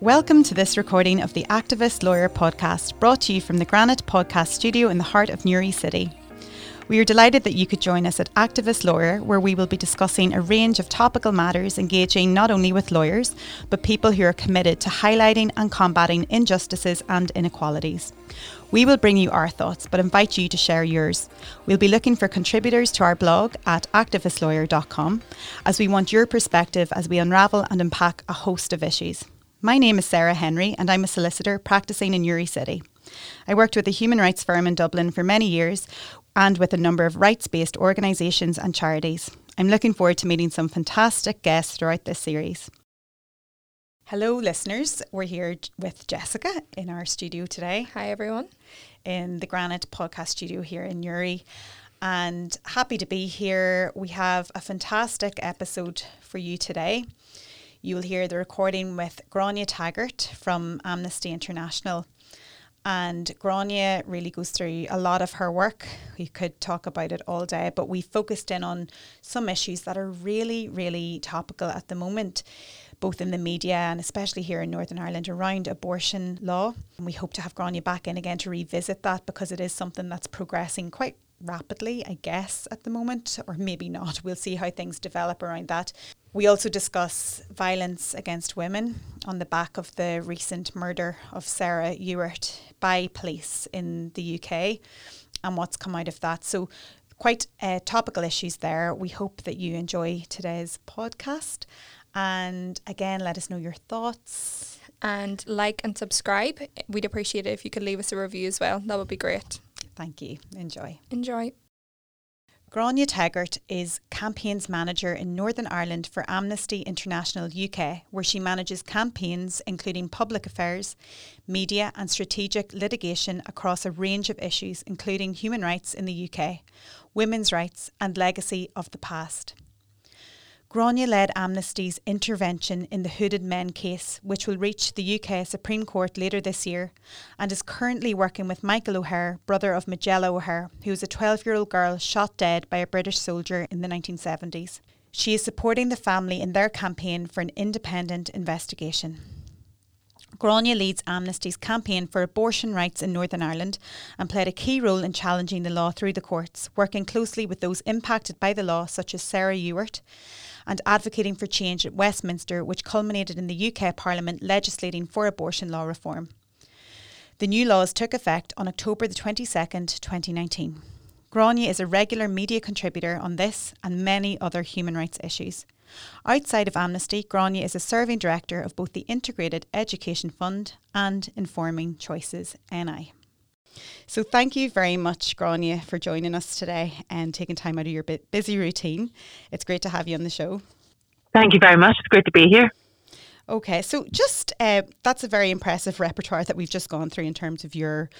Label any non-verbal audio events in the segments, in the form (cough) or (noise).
Welcome to this recording of the Activist Lawyer podcast, brought to you from the Granite Podcast Studio in the heart of Newry City. We are delighted that you could join us at Activist Lawyer, where we will be discussing a range of topical matters engaging not only with lawyers, but people who are committed to highlighting and combating injustices and inequalities. We will bring you our thoughts, but invite you to share yours. We'll be looking for contributors to our blog at activistlawyer.com, as we want your perspective as we unravel and unpack a host of issues. My name is Sarah Henry, and I'm a solicitor practicing in Newry City. I worked with a human rights firm in Dublin for many years and with a number of rights based organisations and charities. I'm looking forward to meeting some fantastic guests throughout this series. Hello, listeners. We're here with Jessica in our studio today. Hi, everyone. In the Granite podcast studio here in Newry. And happy to be here. We have a fantastic episode for you today. You will hear the recording with Grania Taggart from Amnesty International. And Grania really goes through a lot of her work. We could talk about it all day, but we focused in on some issues that are really, really topical at the moment, both in the media and especially here in Northern Ireland around abortion law. And we hope to have Grania back in again to revisit that because it is something that's progressing quite rapidly, I guess, at the moment, or maybe not. (laughs) We'll see how things develop around that. We also discuss violence against women on the back of the recent murder of Sarah Ewart by police in the UK and what's come out of that. So, quite uh, topical issues there. We hope that you enjoy today's podcast. And again, let us know your thoughts. And like and subscribe. We'd appreciate it if you could leave us a review as well. That would be great. Thank you. Enjoy. Enjoy. Grania Taggart is campaigns manager in Northern Ireland for Amnesty International UK, where she manages campaigns including public affairs, media, and strategic litigation across a range of issues, including human rights in the UK, women's rights, and legacy of the past. Grania led Amnesty's intervention in the Hooded Men case, which will reach the UK Supreme Court later this year, and is currently working with Michael O'Hare, brother of Majella O'Hare, who was a 12 year old girl shot dead by a British soldier in the 1970s. She is supporting the family in their campaign for an independent investigation. Grania leads Amnesty's campaign for abortion rights in Northern Ireland and played a key role in challenging the law through the courts, working closely with those impacted by the law, such as Sarah Ewart, and advocating for change at Westminster, which culminated in the UK Parliament legislating for abortion law reform. The new laws took effect on October the 22nd, 2019. Grania is a regular media contributor on this and many other human rights issues. Outside of Amnesty, Grania is a serving director of both the Integrated Education Fund and Informing Choices NI. So thank you very much, Grania, for joining us today and taking time out of your busy routine. It's great to have you on the show. Thank you very much. It's great to be here. Okay, so just uh, that's a very impressive repertoire that we've just gone through in terms of your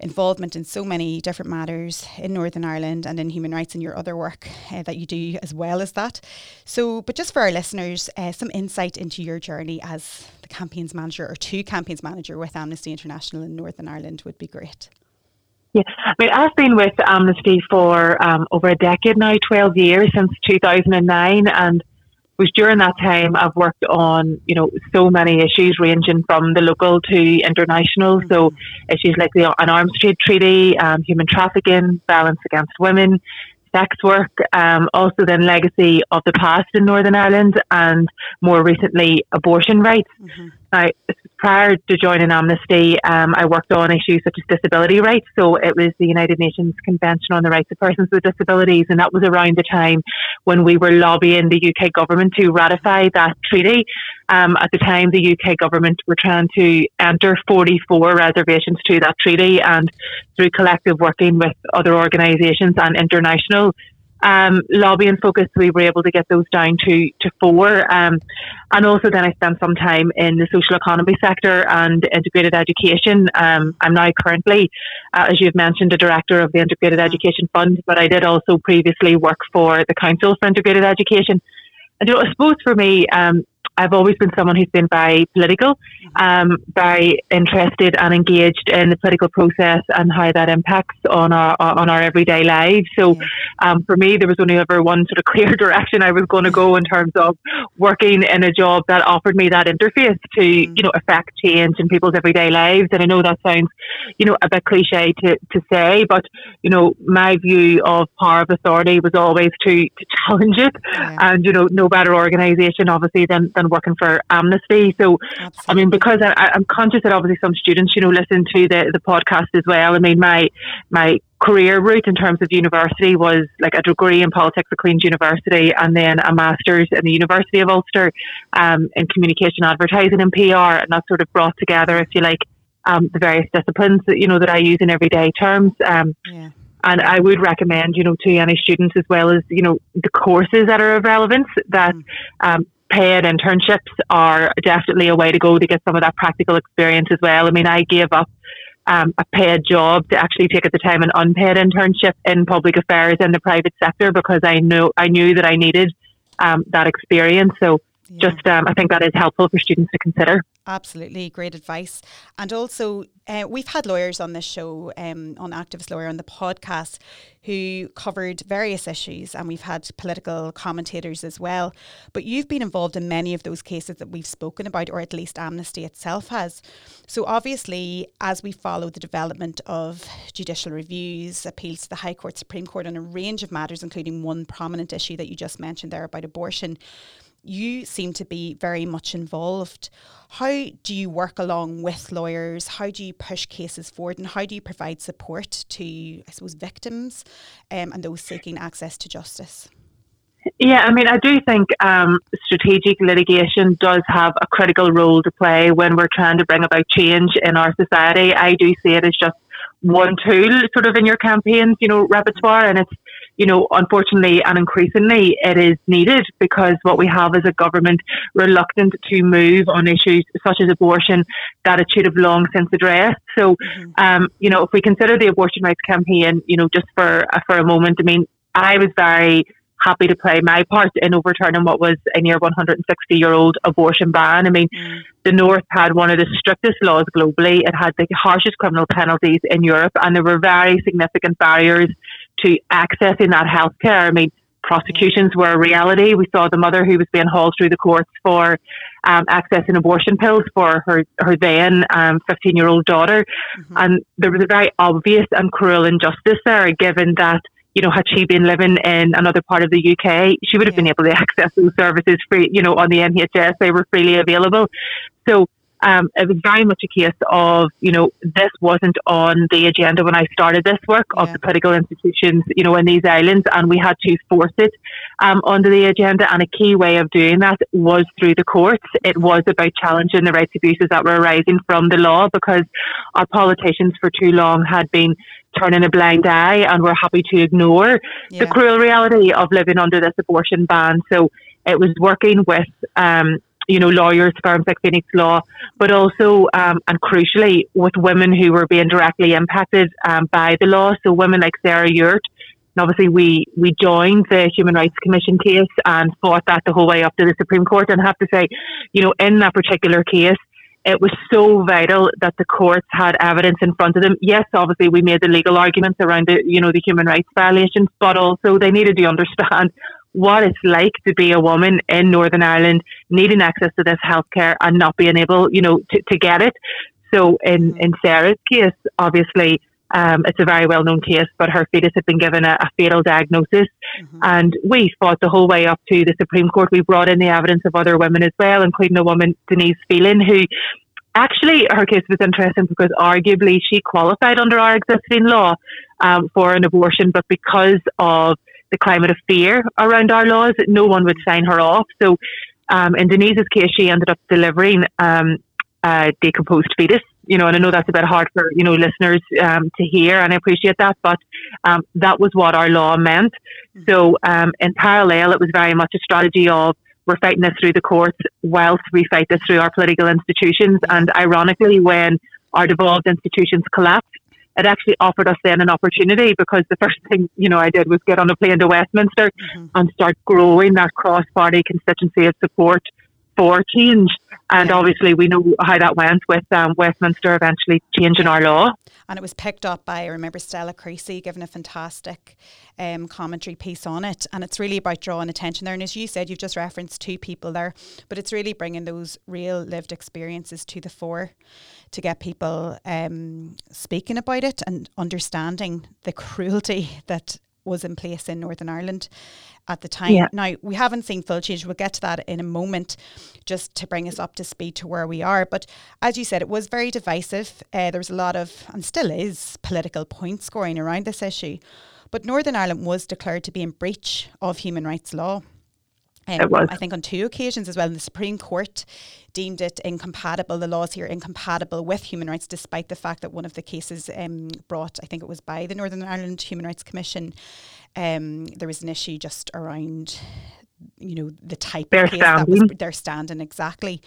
involvement in so many different matters in Northern Ireland and in human rights and your other work uh, that you do as well as that. So, but just for our listeners, uh, some insight into your journey as the campaigns manager or two campaigns manager with Amnesty International in Northern Ireland would be great. Yeah, I mean, I've been with Amnesty for um, over a decade now, 12 years since 2009. And was during that time I've worked on, you know, so many issues ranging from the local to international. Mm-hmm. So issues like the an arms trade treaty, um, human trafficking, violence against women, sex work, um, also then legacy of the past in Northern Ireland, and more recently abortion rights. Mm-hmm. Now, prior to joining Amnesty, um, I worked on issues such as disability rights. So it was the United Nations Convention on the Rights of Persons with Disabilities, and that was around the time when we were lobbying the UK government to ratify that treaty. Um, at the time, the UK government were trying to enter 44 reservations to that treaty, and through collective working with other organisations and international um, lobbying focus, we were able to get those down to, to four. Um, and also then I spent some time in the social economy sector and integrated education. Um, I'm now currently, uh, as you've mentioned, a director of the Integrated Education Fund, but I did also previously work for the Council for Integrated Education. And you know, I suppose for me, um, I've always been someone who's been very political, um, very interested and engaged in the political process and how that impacts on our on our everyday lives. So, um, for me, there was only ever one sort of (laughs) clear direction I was going to go in terms of working in a job that offered me that interface to mm-hmm. you know affect change in people's everyday lives. And I know that sounds you know a bit cliche to, to say, but you know my view of power of authority was always to, to (laughs) challenge it, yeah. and you know no better organisation obviously than than working for Amnesty. So, Absolutely. I mean, because I, am conscious that obviously some students, you know, listen to the, the podcast as well. I mean, my my career route in terms of university was like a degree in politics at Queen's University and then a master's in the University of Ulster um, in communication, advertising, and PR, and that sort of brought together, if you like, um, the various disciplines that you know that I use in everyday terms. Um, yeah. And I would recommend, you know, to any students as well as, you know, the courses that are of relevance that mm. um, paid internships are definitely a way to go to get some of that practical experience as well. I mean, I gave up um, a paid job to actually take at the time an unpaid internship in public affairs in the private sector because I know I knew that I needed um, that experience. So yeah. just um, I think that is helpful for students to consider. Absolutely, great advice. And also, uh, we've had lawyers on this show, um, on Activist Lawyer on the podcast, who covered various issues, and we've had political commentators as well. But you've been involved in many of those cases that we've spoken about, or at least Amnesty itself has. So, obviously, as we follow the development of judicial reviews, appeals to the High Court, Supreme Court on a range of matters, including one prominent issue that you just mentioned there about abortion you seem to be very much involved. How do you work along with lawyers? How do you push cases forward? And how do you provide support to, I suppose, victims um, and those seeking access to justice? Yeah, I mean, I do think um, strategic litigation does have a critical role to play when we're trying to bring about change in our society. I do see it as just one tool, sort of, in your campaigns, you know, repertoire, and it's you know, unfortunately and increasingly it is needed because what we have is a government reluctant to move on issues such as abortion that it should have long since addressed. So, mm-hmm. um, you know, if we consider the abortion rights campaign, you know, just for uh, for a moment, I mean, I was very happy to play my part in overturning what was a near 160 year old abortion ban. I mean, mm. the North had one of the strictest laws globally. It had the harshest criminal penalties in Europe, and there were very significant barriers to accessing that healthcare. I mean, prosecutions were a reality. We saw the mother who was being hauled through the courts for um, accessing abortion pills for her her then um, 15 year old daughter, mm-hmm. and there was a very obvious and cruel injustice there, given that. You know, had she been living in another part of the UK, she would have yeah. been able to (laughs) access those services free. You know, on the NHS, they were freely available. So um, it was very much a case of, you know, this wasn't on the agenda when I started this work yeah. of the political institutions, you know, in these islands, and we had to force it um, onto the agenda. And a key way of doing that was through the courts. It was about challenging the rights abuses that were arising from the law because our politicians for too long had been turning a blind eye and were happy to ignore yeah. the cruel reality of living under this abortion ban. So it was working with um, you know, lawyers, firms like Phoenix Law, but also, um, and crucially, with women who were being directly impacted um, by the law. So women like Sarah Ewart, And obviously, we, we joined the Human Rights Commission case and fought that the whole way up to the Supreme Court. And I have to say, you know, in that particular case, it was so vital that the courts had evidence in front of them. Yes, obviously we made the legal arguments around the, you know, the human rights violations, but also they needed to understand what it's like to be a woman in Northern Ireland needing access to this healthcare and not being able, you know, to, to get it. So in, mm-hmm. in Sarah's case, obviously, um, it's a very well known case, but her fetus had been given a, a fatal diagnosis. Mm-hmm. And we fought the whole way up to the Supreme Court. We brought in the evidence of other women as well, including a woman, Denise Phelan, who actually her case was interesting because arguably she qualified under our existing law um, for an abortion, but because of the climate of fear around our laws, that no one would sign her off. So um, in Denise's case, she ended up delivering um, a decomposed fetus. You know, and I know that's a bit hard for you know listeners um, to hear, and I appreciate that. But um, that was what our law meant. Mm-hmm. So um, in parallel, it was very much a strategy of we're fighting this through the courts whilst we fight this through our political institutions. And ironically, when our devolved institutions collapsed, it actually offered us then an opportunity because the first thing you know I did was get on a plane to Westminster mm-hmm. and start growing that cross-party constituency of support for change. And obviously, we know how that went with um, Westminster eventually changing our law. And it was picked up by, I remember Stella Creasy giving a fantastic um, commentary piece on it. And it's really about drawing attention there. And as you said, you've just referenced two people there, but it's really bringing those real lived experiences to the fore to get people um, speaking about it and understanding the (laughs) cruelty that was in place in Northern Ireland at the time. Yeah. Now, we haven't seen full change. We'll get to that in a moment just to bring us up to speed to where we are. But as you said, it was very divisive. Uh, there was a lot of, and still is, political point scoring around this issue. But Northern Ireland was declared to be in breach of human rights law. Um. I think on two occasions as well. And the Supreme Court deemed it incompatible, the laws here incompatible with human rights, despite the fact that one of the cases um, brought, I think it was by the Northern Ireland Human Rights Commission, um, there was an issue just around, you know, the type their of case standing. that was their standing exactly.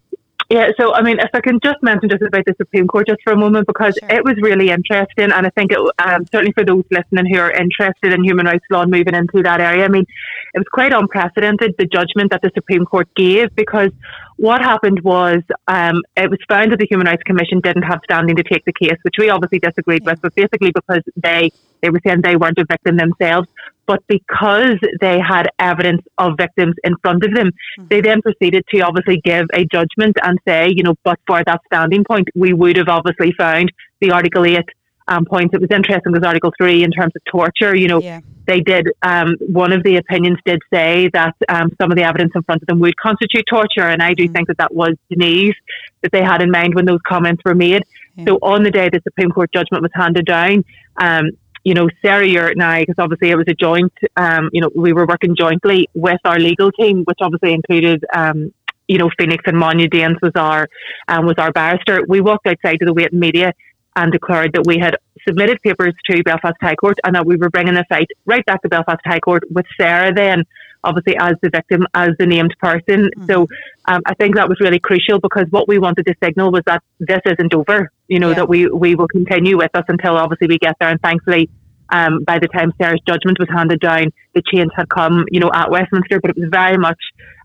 Yeah, so I mean, if I can just mention just about the Supreme Court just for a moment, because sure. it was really interesting, and I think it, um, certainly for those listening who are interested in human rights law and moving into that area, I mean, it was quite unprecedented the judgment that the Supreme Court gave because what happened was um, it was found that the Human Rights Commission didn't have standing to take the case, which we obviously disagreed with, but basically because they they were saying they weren't a victim themselves, but because they had evidence of victims in front of them, mm-hmm. they then proceeded to obviously give a judgment and say, you know, but for that standing point, we would have obviously found the Article 8 um, points. It was interesting because Article 3, in terms of torture, you know, yeah. they did, um, one of the opinions did say that um, some of the evidence in front of them would constitute torture. And I do mm-hmm. think that that was Denise that they had in mind when those comments were made. Yeah. So on the day the Supreme Court judgment was handed down, um, you know, Sarah Ewart and I, because obviously it was a joint, um, you know, we were working jointly with our legal team, which obviously included, um, you know, Phoenix and Monye Danes was our um, was our barrister. We walked outside to the waiting media and declared that we had submitted papers to Belfast High Court and that we were bringing the fight right back to Belfast High Court with Sarah then obviously as the victim, as the named person. Mm-hmm. So um, I think that was really crucial because what we wanted to signal was that this isn't over, you know, yeah. that we, we will continue with us until obviously we get there. And thankfully, um, by the time Sarah's judgment was handed down, the change had come, you know, at Westminster, but it was very much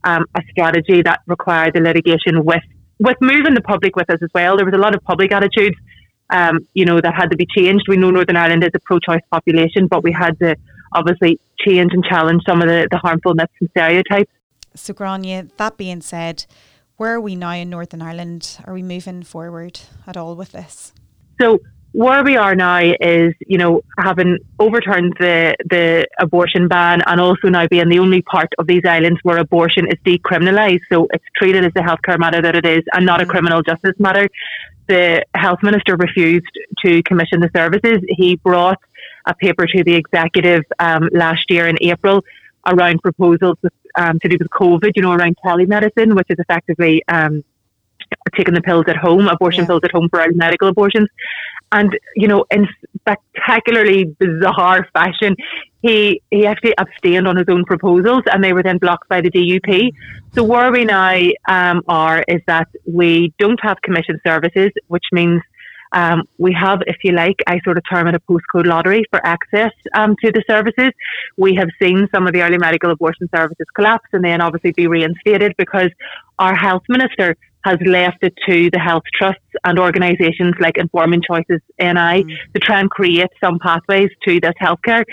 um, a strategy that required the litigation with with moving the public with us as well. There was a lot of public attitudes um, you know, that had to be changed. We know Northern Ireland is a pro-choice population, but we had to obviously change and challenge some of the, the harmful myths and stereotypes. So, Grania, that being said, where are we now in Northern Ireland? Are we moving forward at all with this? So, where we are now is, you know, having overturned the, the abortion ban and also now being the only part of these islands where abortion is decriminalised. So it's treated as a healthcare matter that it is and not a mm. criminal justice matter the health minister refused to commission the services. He brought a paper to the executive um, last year in April around proposals with, um, to do with COVID, you know, around telemedicine, which is effectively um, taking the pills at home, abortion yeah. pills at home for medical abortions. And, you know, in spectacularly bizarre fashion, he, he actually abstained on his own proposals and they were then blocked by the DUP. So where we now um, are is that we don't have commission services, which means um, we have, if you like, I sort of term it a postcode lottery for access um, to the services. We have seen some of the early medical abortion services collapse and then obviously be reinstated because our health minister has left it to the health trusts and organisations like Informing Choices NI mm. to try and create some pathways to this healthcare.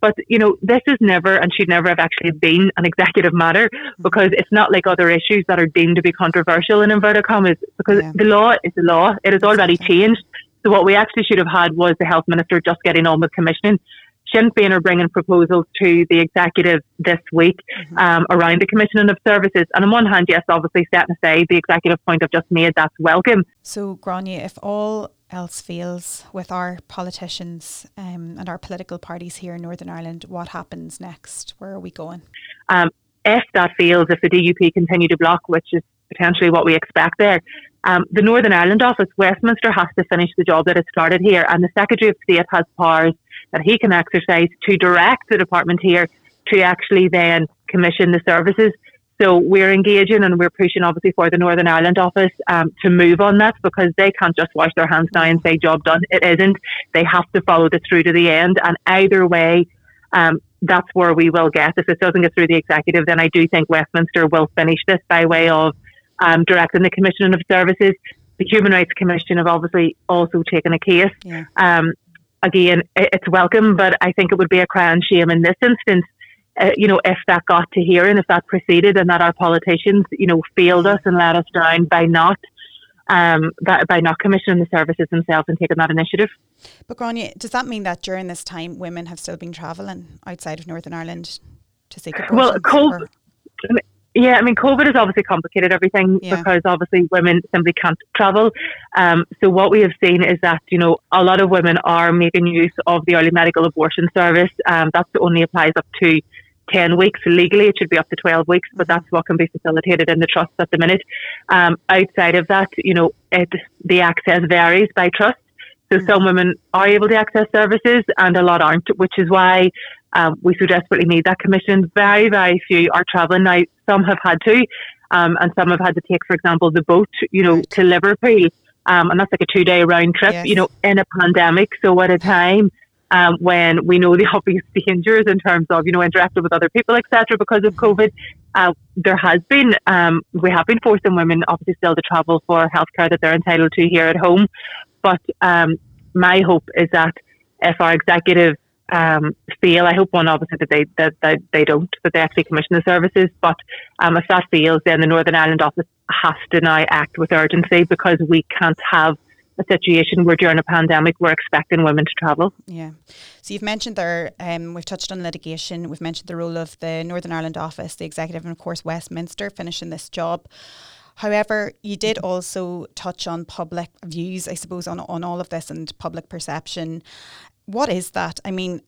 But, you know, this is never and should never have actually been an executive matter mm. because it's not like other issues that are deemed to be controversial in inverted commas because yeah. the law is the law. It has already changed. So what we actually should have had was the health minister just getting on with commissioning. Sinn Féin are bringing proposals to the executive this week mm-hmm. um, around the commissioning of services. And on one hand, yes, obviously setting aside the executive point I've just made, that's welcome. So, Grania, if all else fails with our politicians um, and our political parties here in Northern Ireland, what happens next? Where are we going? Um, if that fails, if the DUP continue to block, which is potentially what we expect there, um, the Northern Ireland office, Westminster, has to finish the job that it started here, and the Secretary of State has powers that he can exercise to direct the department here to actually then commission the services. So we're engaging and we're pushing obviously for the Northern Ireland office um, to move on that because they can't just wash their hands now and say job done. It isn't. They have to follow this through to the end. And either way, um, that's where we will get. If it doesn't get through the executive, then I do think Westminster will finish this by way of um, directing the commissioning of services. The Human Rights Commission have obviously also taken a case. Yeah. Um, again, it's welcome, but I think it would be a crying shame in this instance. Uh, you know, if that got to and if that proceeded and that our politicians, you know, failed us and let us down by not um, by, by not commissioning the services themselves and taking that initiative. But Grania, does that mean that during this time women have still been travelling outside of Northern Ireland to seek abortions? Well, COVID, yeah, I mean, COVID has obviously complicated everything yeah. because obviously women simply can't travel. Um, so what we have seen is that you know a lot of women are making use of the early medical abortion service. Um, that only applies up to 10 weeks. Legally, it should be up to 12 weeks, but that's what can be facilitated in the trust at the minute. Um, outside of that, you know, it, the access varies by trust. So some women are able to access services and a lot aren't, which is why um, we so desperately need that commission. Very, very few are travelling now. Some have had to, um, and some have had to take, for example, the boat, you know, to Liverpool. Um, and that's like a two day round trip, yes. you know, in a pandemic. So at a time um, when we know the (laughs) obvious dangers in terms of you know interacting with other people, etc. Because of COVID, uh, there has been um, we have been forcing women obviously still to travel for healthcare that they're entitled to here at home. But um, my hope is that if our executive um, fail, I hope one obviously that they that, that they don't that they actually commission the services. But um, if that fails, then the Northern Ireland office has to now act with urgency because we can't have a situation where during a pandemic we're expecting women to travel. Yeah. So you've mentioned there, um, we've touched on litigation, we've mentioned the role of the Northern Ireland office, the executive, and of course Westminster finishing this job. However, you did also touch on public views, I suppose, on, on all of this and public perception. What is that? I mean,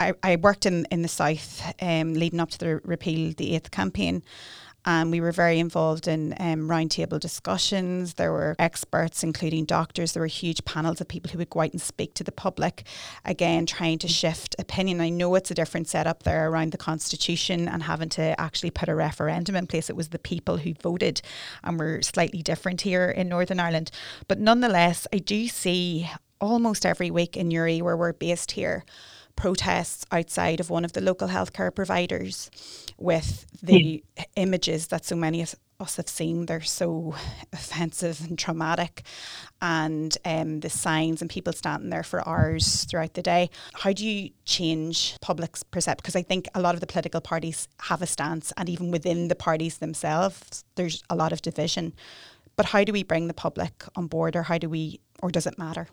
I, I worked in, in the South um, leading up to the repeal the eighth campaign and we were very involved in um, roundtable discussions. There were experts, including doctors. There were huge panels of people who would go out and speak to the public, again, trying to shift opinion. I know it's a different setup there around the constitution and having to actually put a referendum in place. It was the people who voted, and we're slightly different here in Northern Ireland. But nonetheless, I do see almost every week in Newry, where we're based here, protests outside of one of the local healthcare providers with the yeah. images that so many of us have seen. They're so (laughs) offensive and traumatic, and um, the signs and people standing there for hours throughout the day. How do you change public's perception? Because I think a lot of the political parties have a stance, and even within the parties themselves, there's a lot of division. But how do we bring the public on board, or how do we, or does it matter?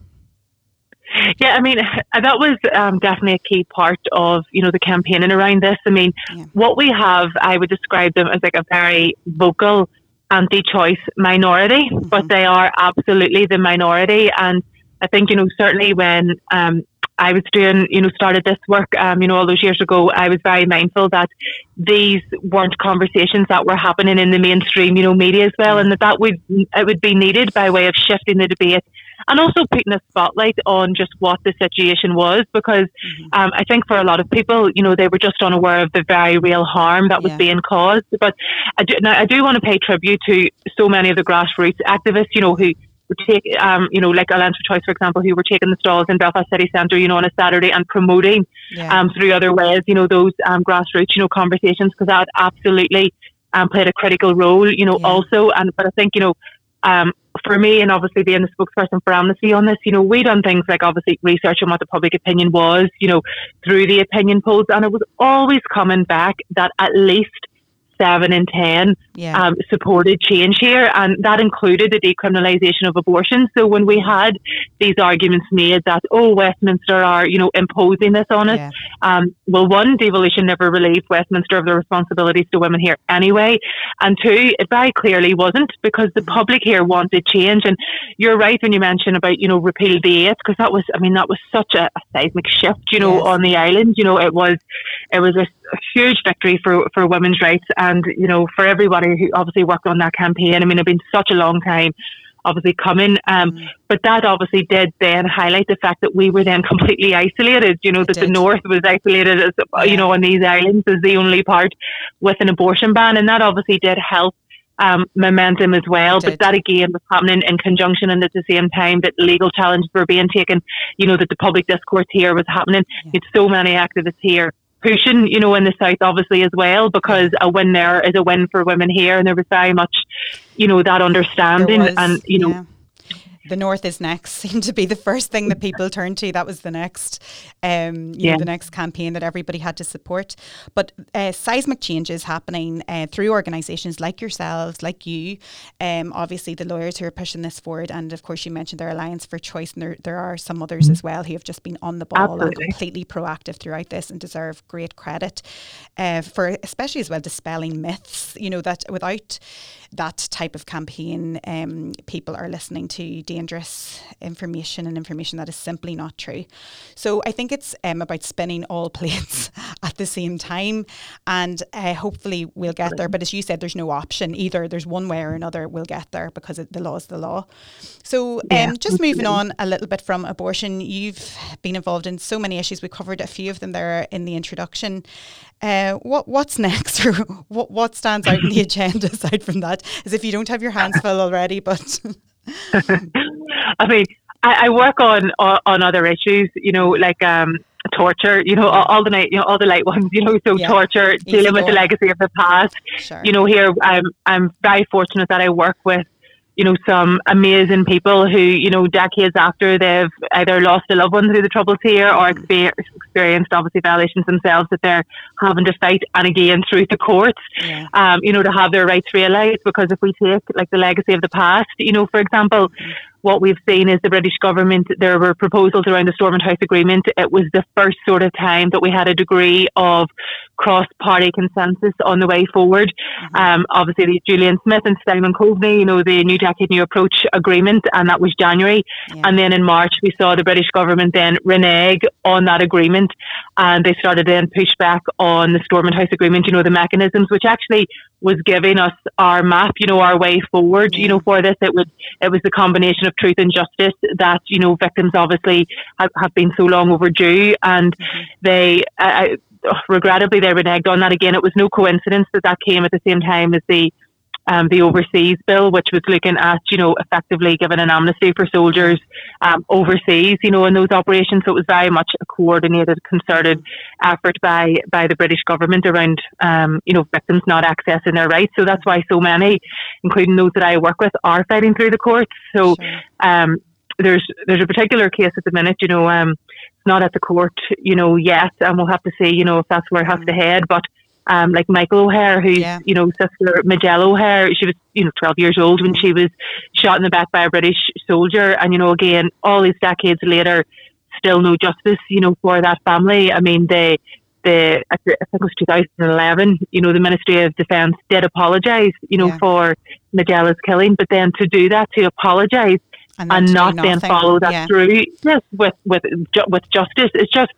Yeah, I mean, (laughs) that was um, definitely a key part of, you know, the campaigning around this. I mean, yeah. what we have, I would describe them as like a very vocal anti-choice minority, mm-hmm. but they are absolutely the minority. And I think, you know, certainly when um, I was doing, you know, started this work, um, you know, all those years ago, I was very mindful that these weren't conversations that were happening in the mainstream, you know, media as well, and that that would it would be needed by way of shifting the debate and also putting a spotlight on just what the situation was because mm-hmm. um, I think for a lot of people, you know, they were just unaware of the very real harm that was yeah. being caused. But I do, now I do want to pay tribute to so many of the grassroots activists, you know, who take, um, you know, like Alliance for Choice, for example, who were taking the stalls in Belfast City Centre, you know, on a Saturday and promoting yeah. um, through other ways, you know, those um, grassroots, you know, conversations because that absolutely um, played a critical role, you know, yeah. also. And but I think, you know, um, for me, and obviously being the spokesperson for Amnesty on this, you know, we done things like obviously research on what the public opinion was, you know, through the opinion polls, and it was always coming back that at least seven in ten yeah. um, supported change here, and that included the decriminalisation of abortion. So when we had these arguments made that oh Westminster are you know imposing this on us, yeah. um, well one devolution never relieved Westminster of the responsibilities to women here anyway, and two it very clearly wasn't because the mm-hmm. public here wanted change. And you're right when you mention about you know repeal the eighth because that was I mean that was such a, a seismic shift you know yes. on the island. You know it was it was a, huge victory for for women's rights and you know for everybody who obviously worked on that campaign. I mean, it's been such a long time obviously coming. Um, mm. But that obviously did then highlight the fact that we were then (laughs) completely isolated. You know, that the North was isolated as, yeah. you know, on these islands as the only part with an abortion ban. And that obviously did help um, momentum as well. But that again was happening in conjunction and at the same time that legal challenges were being taken, you know, that the public discourse here was happening. Yeah. It's so many activists here pushing, you know, in the south obviously as well, because a win there is a win for women here, and there was very much, you know, that understanding, was, and you know. Yeah the north is next (laughs) seemed to be the first thing that people turned to. That was the next, um, you yeah. know, the next campaign that everybody had to support. But uh, seismic changes happening uh, through organisations like yourselves, like you. Um, obviously, the lawyers who are pushing this forward, and of course, you mentioned their Alliance for Choice, and there there are some others as well who have just been on the ball Absolutely. and completely proactive throughout this and deserve great credit uh, for, especially as well, dispelling myths. You know that without that type of campaign, um, people are listening to dangerous information and information that is simply not true. So I think it's um, about spinning all (laughs) plates at the same time, and uh, hopefully we'll get there. But as you said, there's no option either. There's one way or another we'll get there because it, the law is the law. So um, yeah, just moving on a little bit from abortion, you've been involved in so many issues. We covered a few of them there in the introduction. Uh, what what's (laughs) next, or what what stands out in the (laughs) agenda aside from that? As if you don't have your hands full already, but. I mean, I, I work on, on, on other issues. You know, like um, torture. You know, all, all, the night, you know, all the light ones. (laughs) You know, so yeah. torture, Easy dealing with the legacy of the past. Sure. You know, here I'm I'm very fortunate that I work with you know, some amazing people who, you know, decades after they've either lost a loved one through the troubles here or experienced obviously violations themselves that they're having to fight and again through the courts, yeah. um, you know, to have their rights realised. Because if we take like the legacy of the past, you know, for example, mm-hmm what we've seen is the British government, there were proposals around the Stormont House Agreement. It was the first sort of time that we had a degree of cross party consensus on the way forward. Mm-hmm. Um, obviously, Julian Smith and Simon Coveney, you know, the New Decade New Approach Agreement, and that was January. Yeah. And then in March, we saw the British government then renege on that agreement and they started then push back on the Stormont House Agreement, you know, the mechanisms, which actually was giving us our map, you know, our way forward, you know, for this. It was it was the combination of truth and justice that you know victims obviously have, have been so long overdue, and mm-hmm. they. Uh, regrettably, they reneged on that again. It was no coincidence that that came at the same time as the um, the overseas bill, which was looking at, you know, effectively giving an amnesty for soldiers um, overseas, you know, in those operations. So it was very much a coordinated, concerted effort by by the British government around, um, you know, victims not accessing their rights. So that's why so many, including those that I work with, are fighting through the courts. So sure. um, there's there's a particular case at the minute, you know, um, it's not at the court, you know, yet, and we'll have to see, you know, if that's where it has to mm. head, but um, like Michael O'Hare, who's, yeah. you know, sister Majella O'Hare. She was, you know, 12 years old when she was shot in the back by a British soldier. And, you know, again, all these decades later, still no justice, you know, for that family. I mean, they, the, I think it was 2011, you know, the Ministry of Defence did apologise, you know, yeah. for Majella's killing. But then to do that, to apologise, and, and not then follow that yeah. through yes, with with with justice. It's just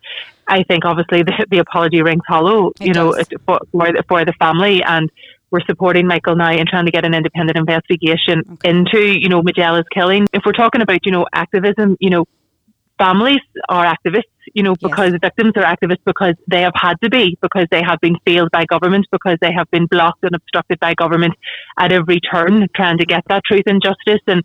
I think obviously the, the apology rings hollow, it you know, for, for the, for the family and we're supporting Michael now in trying to get an independent investigation okay. into, you know, Majella's killing. If we're talking about, you know, activism, you know, families are activists, you know, because yes. victims are activists because they have had to be, because they have been failed by government, because they have been blocked and obstructed by government at every turn trying to get that truth and justice. And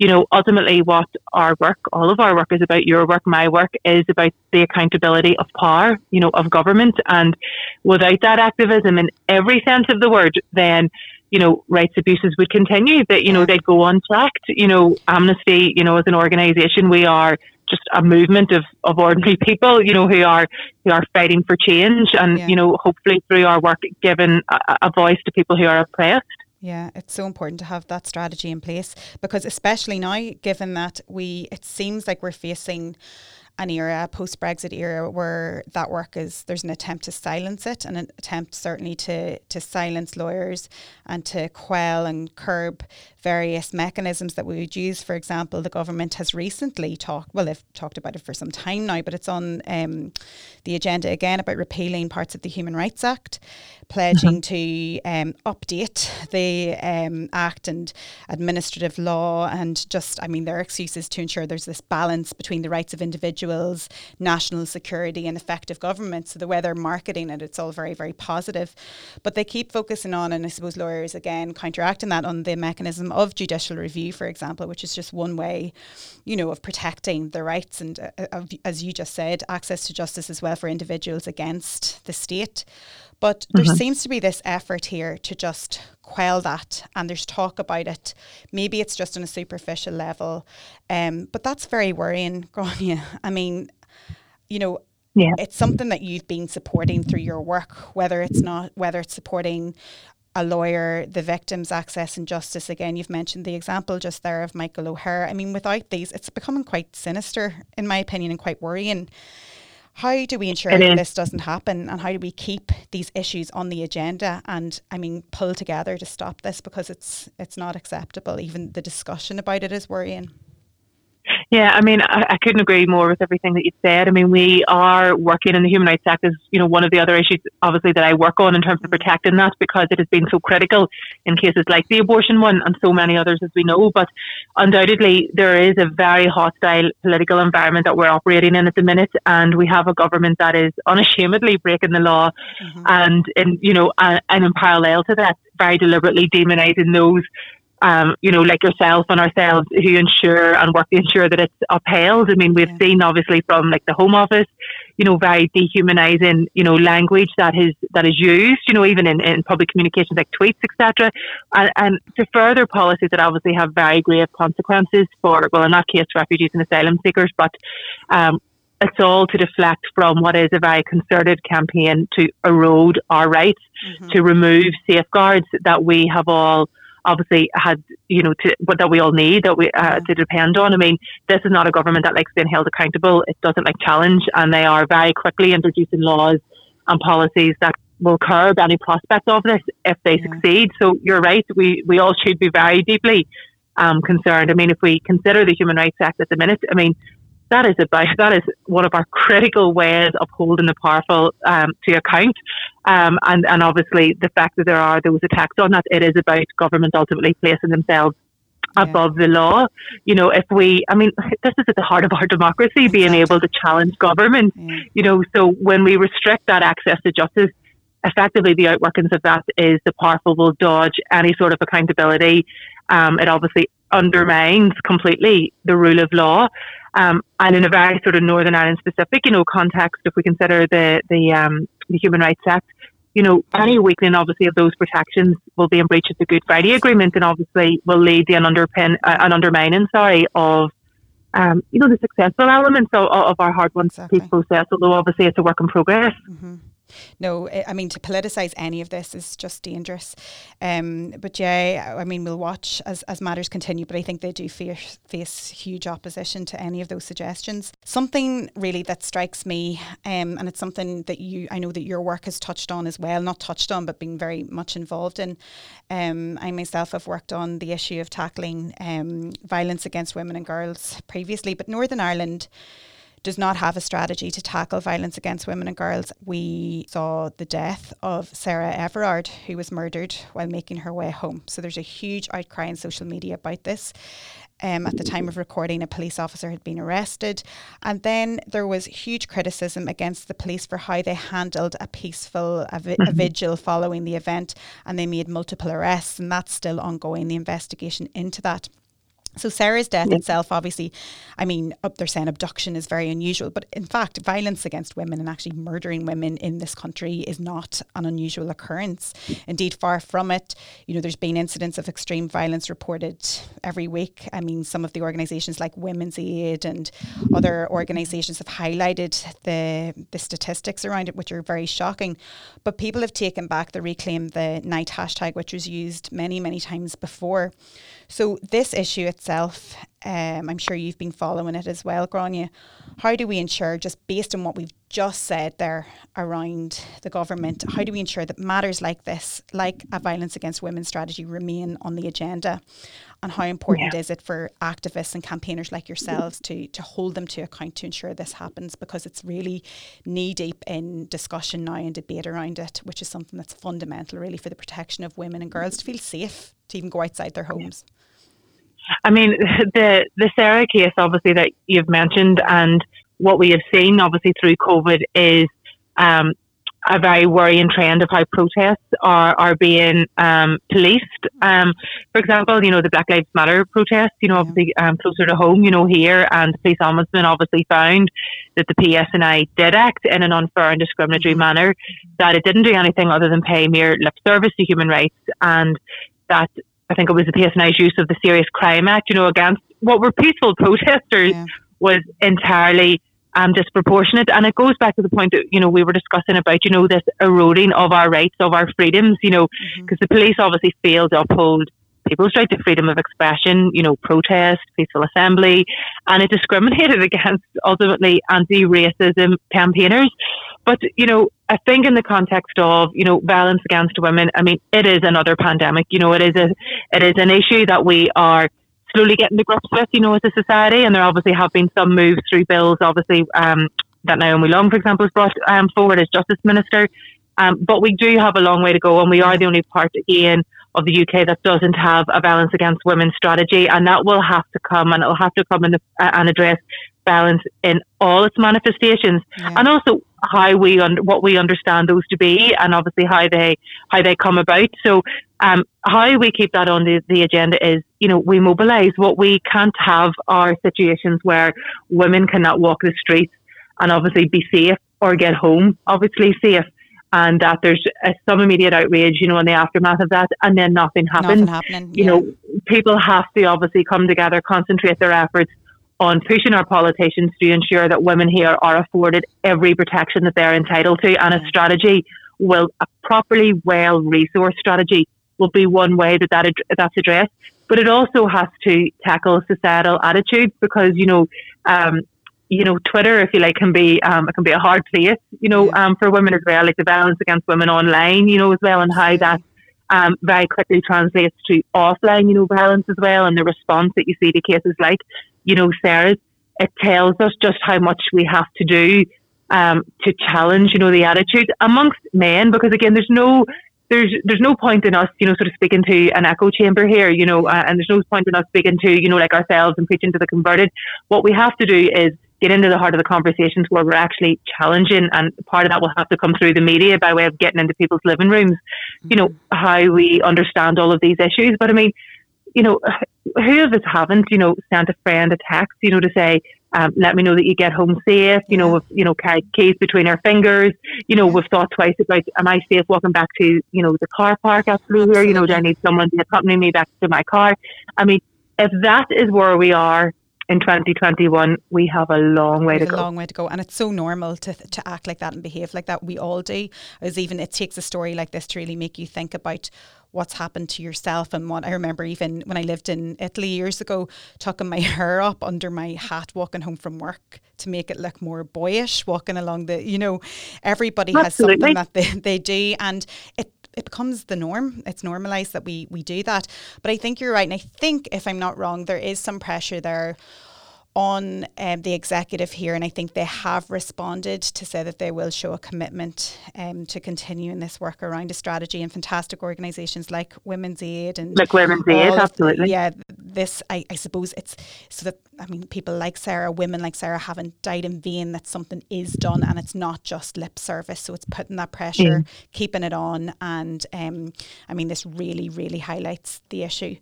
you know, ultimately what our work, all of our work is about, your work, my work, is about the accountability of power, you know, of government. And without that activism in every sense of the word, then, you know, rights abuses would continue, that, you know, they'd go unchecked. You know, Amnesty, you know, as an organisation, we are just a movement of, of ordinary people, you know, who are who are fighting for change and, yeah. you know, hopefully through our work giving a, a voice to people who are oppressed. Yeah, it's so important to have that strategy in place because, especially now, given that we, it seems like we're facing an era, post Brexit era, where that work is there's an attempt to silence it, and an attempt certainly to to silence lawyers and to quell and curb various mechanisms that we would use. For example, the government has recently talked, well, they've talked about it for some time now, but it's on um, the agenda again about repealing parts of the Human Rights Act, pledging mm-hmm. to um, update the um, Act and administrative law, and just, I mean, their excuses to ensure there's this balance between the rights of individuals individuals, national security, and effective government. So the way they're marketing it, it's all very, very positive. But they keep focusing on, and I suppose lawyers again counteracting that on the mechanism of judicial review, for example, which is just one way, you know, of protecting the rights and, uh, uh as you just said, access to justice as well for individuals against the state. But there mm-hmm. seems to be this effort here to just quell that, and there's talk about it. Maybe it's just on a superficial level, um, but that's very worrying, (laughs) Grania. I mean, you know, yeah. it's something that you've been supporting through your work, whether it's not whether it's supporting a lawyer, the victims access and justice. Again, you've mentioned the example just there of Michael O'Hare. I mean, without these, it's becoming quite sinister, in my opinion, and quite worrying. How do we ensure that this doesn't happen and how do we keep these issues on the agenda and I mean pull together to stop this because it's it's not acceptable. Even the discussion about it is worrying. Yeah, I mean, I, I, couldn't agree more with everything that you said. I mean, we are working in the Human Rights Act is, you know, one of the other issues, obviously, that I work on in terms of protecting that because it has been so critical in cases like the abortion one and so many others, as we know. But undoubtedly, there is a very hostile political environment that we're operating in at the minute, and we have a government that is unashamedly breaking the law, mm-hmm. and in you know, and, and in parallel to that, very deliberately demonising those um, you know, like yourself and ourselves who ensure and work to ensure that it's upheld. I mean, we've yeah. seen obviously from like the Home Office, you know, very dehumanising, you know, language that is that is used, you know, even in, in public communications like tweets, etc. And, and to further policies that obviously have very grave consequences for, well, in that case, refugees and asylum seekers, but um, it's all to deflect from what is a very concerted campaign to erode our rights, mm-hmm. to remove safeguards that we have all obviously had, you know, to, that we all need that we uh, to depend on. I mean, this is not a government that likes being held accountable. It doesn't like challenge, and they are very quickly introducing laws and policies that will curb any prospect of this if they yeah. succeed. So you're right. We we all should be very deeply um, concerned. I mean, if we consider the Human Rights Act at the minute, I mean, that is about that is one of our critical ways of holding the powerful um, to account. Um, and and obviously the fact that there are those attacks on that, it is about government ultimately placing themselves yeah. above the law. You know, if we, I mean, (laughs) this is at the heart of our democracy, exactly. being able to challenge government. Yeah. You know, so when we restrict that access to justice, effectively the outworkings of that is the powerful will dodge any sort of accountability. Um, it obviously undermines completely the rule of law. Um, and in a very sort of Northern Ireland specific, you know, context, if we consider the the, um, the Human Rights Act, you know, any weakening obviously of those protections will be in breach of the Good Friday Agreement, and obviously will lead to an underpin, uh, an undermining, sorry, of um, you know, the successful elements of, of our hard won exactly. peace process. Although obviously it's a work in progress. Mm-hmm. No, I mean to politicise any of this is just dangerous. Um, but yeah, I mean we'll watch as, as matters continue. But I think they do face face huge opposition to any of those suggestions. Something really that strikes me, um, and it's something that you I know that your work has touched on as well. Not touched on, but being very much involved in. Um, I myself have worked on the issue of tackling um, violence against women and girls previously, but Northern Ireland does not have a strategy to tackle violence against women and girls. We saw the death of Sarah Everard, who was murdered while making her way home. So there's a huge outcry in social media about this. Um, at the time of recording, a police officer had been arrested. And then there was huge criticism against the police for how they handled a peaceful a, vi- a mm-hmm. vigil following the event. And they made multiple arrests, and that's still ongoing, the investigation into that. So Sarah's death yeah. itself, obviously, I mean, up they're saying abduction is very unusual, but in fact, violence against women and actually murdering women in this country is not an unusual occurrence. Indeed, far from it. You know, there's been incidents of extreme violence reported every week. I mean, some of the organisations like Women's Aid and other organisations have highlighted the the statistics around it, which are very shocking. But people have taken back the reclaim the night hashtag, which was used many, many times before. So this issue itself, um, I'm sure you've been following it as well, Grania. How do we ensure, just based on what we've just said there around the government, how do we ensure that matters like this, like a violence against women strategy, remain on the agenda? And how important yeah. is it for activists and campaigners like yourselves to to hold them to account to ensure this happens? Because it's really knee deep in discussion now and debate around it, which is something that's fundamental really for the protection of women and girls to feel safe to even go outside their homes. I mean, (laughs) the the Sarah case, obviously that you've mentioned, and what we have seen, obviously through COVID, is um, a very worrying trend of how protests are, are being um, policed. Um, for example, you know, the Black Lives Matter protests, you know, obviously um, closer to home, you know, here, and the police ombudsman obviously found that the PSNI did act in an unfair and discriminatory mm-hmm. manner, that it didn't do anything other than pay mere lip service to human rights, and that I think it was the PSNI's use of the Serious Crime Act, you know, against what were peaceful (laughs) protesters yeah. was entirely um, disproportionate. And it goes back to the point that, you know, we were discussing about, you know, this eroding of our rights, of our freedoms, you know, because mm-hmm. the police obviously failed to uphold people's right to freedom of expression, you know, protest, peaceful assembly, and it discriminated (laughs) against ultimately anti-racism campaigners. But, you know, I think in the context of, you know, violence against women, I mean, it is another pandemic. You know, it is a it is an issue that we are slowly getting to grips with, you know, as a society. And there obviously have been some moves through bills, obviously, um, that Naomi Long, for example, has brought um, forward as Justice Minister. Um, but we do have a long way to go, and we are the only part, again, of the UK that doesn't have a violence against women strategy. And that will have to come, and it'll have to come in the, uh, and address violence in all its manifestations, yeah. and also how we un- what we understand those to be, and obviously how they how they come about. So, um, how we keep that on the, the agenda is, you know, we mobilise. What we can't have are situations where women cannot walk the streets and obviously be safe or get home, obviously safe. And that there's uh, some immediate outrage, you know, in the aftermath of that, and then nothing happens. Nothing happening. You yeah. know, people have to obviously come together, concentrate their efforts, on pushing our politicians to ensure that women here are afforded every protection that they're entitled to. And a strategy will, a properly well resourced strategy will be one way that, that that's addressed. But it also has to tackle societal attitudes because, you know, um, you know, Twitter, if you like, can be um, it can be a hard place, you know, um, for women as well, like the violence against women online, you know, as well, and how that um, very quickly translates to offline, you know, violence as well, and the response that you see to cases like you know, Sarah's, it tells us just how much we have to do um, to challenge, you know, the attitude amongst men, because again, there's no there's there's no point in us, you know, sort of speaking to an echo chamber here, you know, uh, and there's no point in us speaking to, you know, like ourselves and preaching to the converted. What we have to do is get into the heart of the conversations where we're actually challenging, and part of that will have to come through the media by way of getting into people's living rooms, you know, how we understand all of these issues. But I mean, you know, who of us haven't, you know, sent a friend a text, you know, to say, um, let me know that you get home safe. You know, we've, you know, carried keys between our fingers. You know, we've thought twice about, am I safe walking back to, you know, the car park through here? You know, do I need someone to accompany me back to my car? I mean, if that is where we are in 2021, we have a long way to go. A long way to go, and it's so normal to to act like that and behave like that. We all do. As even it takes a story like this to really make you think about what's happened to yourself and what I remember even when I lived in Italy years ago, tucking my (laughs) hair up under my hat walking home from work to make it look more boyish, walking along the you know, everybody Absolutely. has something that they, they do and it it becomes the norm. It's normalized that we we do that. But I think you're right, and I think if I'm not wrong, there is some pressure there on um, the executive here, and I think they have responded to say that they will show a commitment um, to continuing this work around a strategy and fantastic organisations like Women's Aid and like Women's Aid, absolutely. The, yeah, this I, I suppose it's so that I mean people like Sarah, women like Sarah haven't died in vain. That something is done, and it's not just lip service. So it's putting that pressure, mm. keeping it on, and um, I mean this really, really highlights the issue.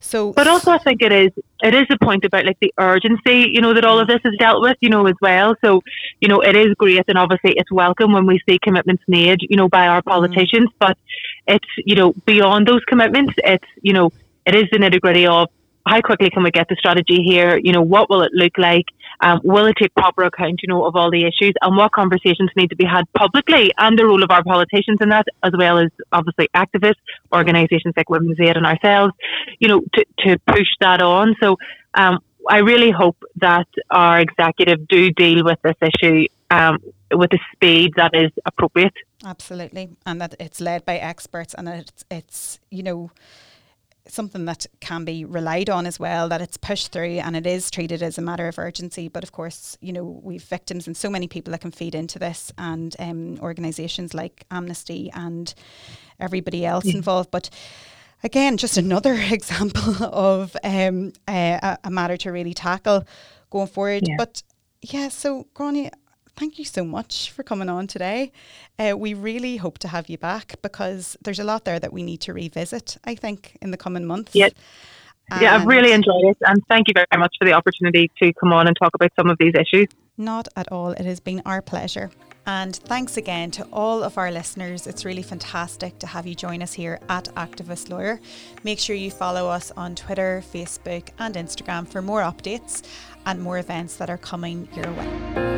So, but also I think it is it is a point about like the urgency, you know, that all of this is dealt with, you know, as well. So, you know, it is great and obviously it's welcome when we see commitments made, you know, by our mm-hmm. politicians. Mm. But it's you know beyond those commitments, it's you know it is the nitty gritty of how quickly can we get the strategy here? You know, what will it look like? Um, will it take proper account, you know, of all the issues and what conversations need to be had publicly and the role of our politicians in that, as well as obviously activists, organisations like Women's Aid and ourselves, you know, to, to push that on. So um, I really hope that our executive do deal with this issue um, with the speed that is appropriate. Absolutely, and that it's led by experts and it's, it's you know, something that can be relied on as well, that it's pushed through and it is treated as a matter of urgency. But of course, you know, we've victims and so many people that can feed into this and um, organisations like Amnesty and everybody else yeah. involved. But again, just another (laughs) example of um, a, a, matter to really tackle going forward. Yeah. But Yeah, so Grania, thank you so much for coming on today. Uh, we really hope to have you back because there's a lot there that we need to revisit, I think, in the coming months. Yeah. yeah, I've really enjoyed it. And thank you very much for the opportunity to come on and talk about some of these issues. Not at all. It has been our pleasure. And thanks again to all of our listeners. It's really fantastic to have you join us here at Activist Lawyer. Make sure you follow us on Twitter, Facebook, and Instagram for more updates and more events that are coming your way.